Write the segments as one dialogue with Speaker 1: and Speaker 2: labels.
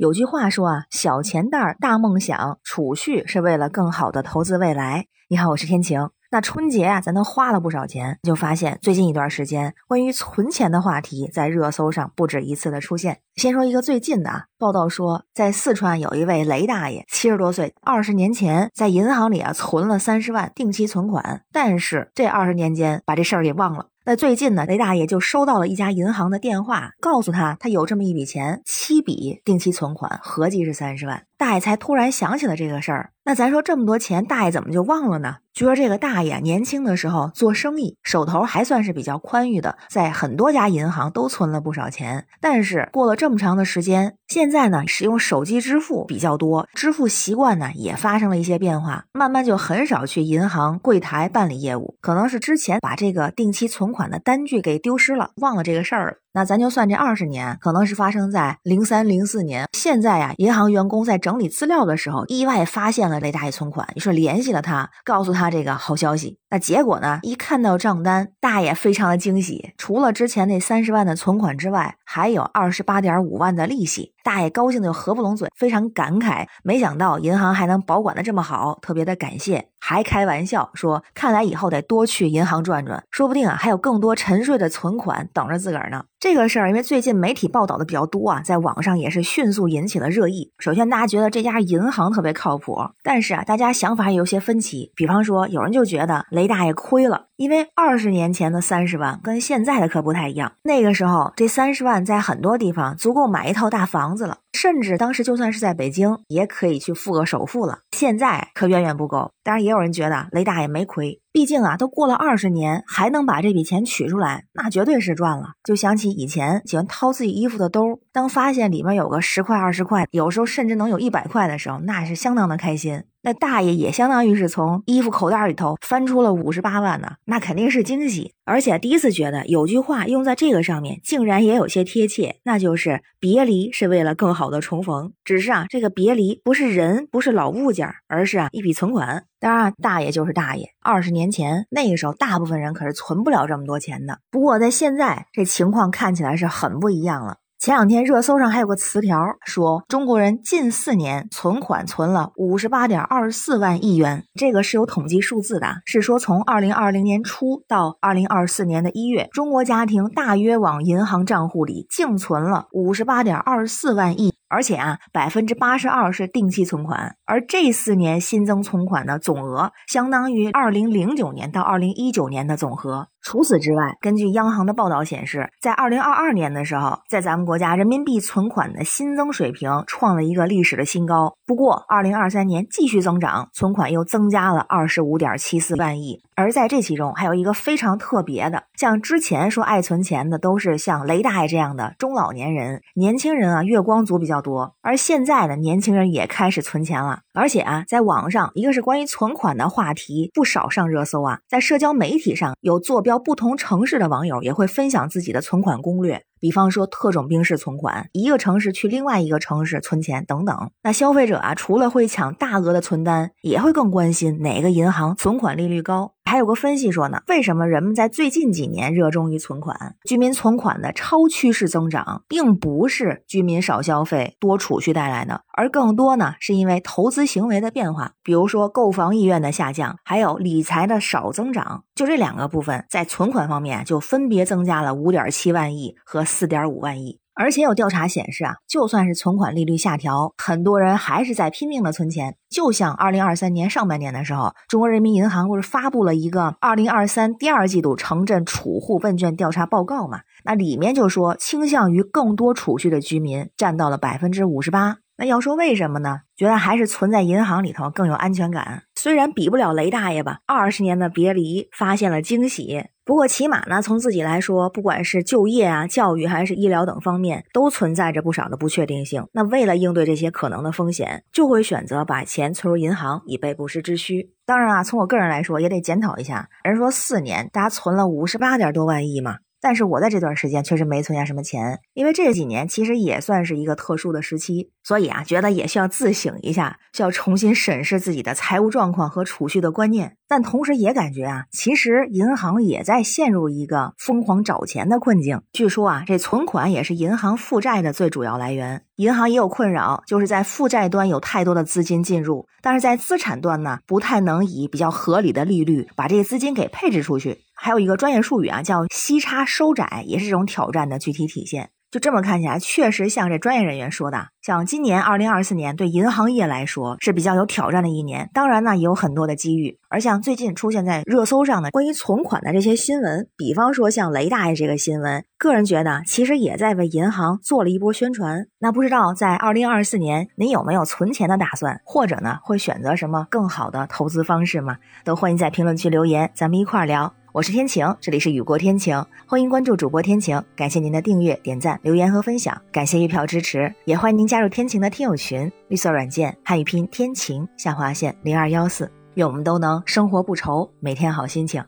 Speaker 1: 有句话说啊，小钱袋儿大梦想，储蓄是为了更好的投资未来。你好，我是天晴。那春节啊，咱都花了不少钱，就发现最近一段时间关于存钱的话题在热搜上不止一次的出现。先说一个最近的啊，报道说，在四川有一位雷大爷，七十多岁，二十年前在银行里啊存了三十万定期存款，但是这二十年间把这事儿给忘了。那最近呢，雷大爷就收到了一家银行的电话，告诉他他有这么一笔钱，七笔定期存款，合计是三十万。大爷才突然想起了这个事儿。那咱说这么多钱，大爷怎么就忘了呢？据说这个大爷年轻的时候做生意，手头还算是比较宽裕的，在很多家银行都存了不少钱。但是过了这么长的时间，现在呢，使用手机支付比较多，支付习惯呢也发生了一些变化，慢慢就很少去银行柜台办理业务。可能是之前把这个定期存款的单据给丢失了，忘了这个事儿了。那咱就算这二十年，可能是发生在零三零四年。现在呀，银行员工在整理资料的时候，意外发现了雷大爷存款，于是联系了他，告诉他这个好消息。那结果呢，一看到账单，大爷非常的惊喜，除了之前那三十万的存款之外，还有二十八点五万的利息。大爷高兴的就合不拢嘴，非常感慨，没想到银行还能保管的这么好，特别的感谢。还开玩笑说，看来以后得多去银行转转，说不定啊还有更多沉睡的存款等着自个儿呢。这个事儿，因为最近媒体报道的比较多啊，在网上也是迅速引起了热议。首先，大家觉得这家银行特别靠谱，但是啊，大家想法有些分歧。比方说，有人就觉得雷大爷亏了，因为二十年前的三十万跟现在的可不太一样。那个时候，这三十万在很多地方足够买一套大房子了。甚至当时就算是在北京，也可以去付个首付了。现在可远远不够。当然，也有人觉得雷大爷没亏，毕竟啊，都过了二十年，还能把这笔钱取出来，那绝对是赚了。就想起以前喜欢掏自己衣服的兜，当发现里面有个十块、二十块，有时候甚至能有一百块的时候，那是相当的开心。那大爷也相当于是从衣服口袋里头翻出了五十八万呢，那肯定是惊喜。而且第一次觉得有句话用在这个上面，竟然也有些贴切，那就是别离是为了更好的重逢。只是啊，这个别离不是人，不是老物件，而是啊一笔存款。当然，大爷就是大爷。二十年前那个时候，大部分人可是存不了这么多钱的。不过在现在，这情况看起来是很不一样了。前两天热搜上还有个词条说，中国人近四年存款存了五十八点二四万亿元，这个是有统计数字的，是说从二零二零年初到二零二四年的一月，中国家庭大约往银行账户里净存了五十八点二四万亿。而且啊，百分之八十二是定期存款，而这四年新增存款的总额相当于二零零九年到二零一九年的总和。除此之外，根据央行的报道显示，在二零二二年的时候，在咱们国家人民币存款的新增水平创了一个历史的新高。不过，二零二三年继续增长，存款又增加了二十五点七四万亿。而在这其中，还有一个非常特别的，像之前说爱存钱的都是像雷大爷这样的中老年人，年轻人啊月光族比较多。而现在呢，年轻人也开始存钱了，而且啊，在网上一个是关于存款的话题不少上热搜啊，在社交媒体上有坐标不同城市的网友也会分享自己的存款攻略。比方说特种兵式存款，一个城市去另外一个城市存钱等等。那消费者啊，除了会抢大额的存单，也会更关心哪个银行存款利率高。还有个分析说呢，为什么人们在最近几年热衷于存款？居民存款的超趋势增长，并不是居民少消费多储蓄带来的，而更多呢是因为投资行为的变化，比如说购房意愿的下降，还有理财的少增长。就这两个部分，在存款方面就分别增加了五点七万亿和四点五万亿。而且有调查显示啊，就算是存款利率下调，很多人还是在拼命的存钱。就像二零二三年上半年的时候，中国人民银行不是发布了一个二零二三第二季度城镇储户问卷调查报告嘛？那里面就说，倾向于更多储蓄的居民占到了百分之五十八。那要说为什么呢？觉得还是存在银行里头更有安全感。虽然比不了雷大爷吧，二十年的别离发现了惊喜。不过起码呢，从自己来说，不管是就业啊、教育还是医疗等方面，都存在着不少的不确定性。那为了应对这些可能的风险，就会选择把钱存入银行，以备不时之需。当然啊，从我个人来说，也得检讨一下。人说四年，大家存了五十八点多万亿嘛。但是我在这段时间确实没存下什么钱，因为这几年其实也算是一个特殊的时期，所以啊，觉得也需要自省一下，需要重新审视自己的财务状况和储蓄的观念。但同时也感觉啊，其实银行也在陷入一个疯狂找钱的困境。据说啊，这存款也是银行负债的最主要来源。银行也有困扰，就是在负债端有太多的资金进入，但是在资产端呢，不太能以比较合理的利率把这些资金给配置出去。还有一个专业术语啊，叫息差收窄，也是这种挑战的具体体现。就这么看起来，确实像这专业人员说的，像今年二零二四年对银行业来说是比较有挑战的一年。当然呢，也有很多的机遇。而像最近出现在热搜上的关于存款的这些新闻，比方说像雷大爷这个新闻，个人觉得其实也在为银行做了一波宣传。那不知道在二零二四年您有没有存钱的打算，或者呢会选择什么更好的投资方式吗？都欢迎在评论区留言，咱们一块儿聊。我是天晴，这里是雨过天晴，欢迎关注主播天晴，感谢您的订阅、点赞、留言和分享，感谢一票支持，也欢迎您加入天晴的听友群，绿色软件汉语拼天晴下划线零二幺四，愿我们都能生活不愁，每天好心情，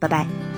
Speaker 1: 拜拜。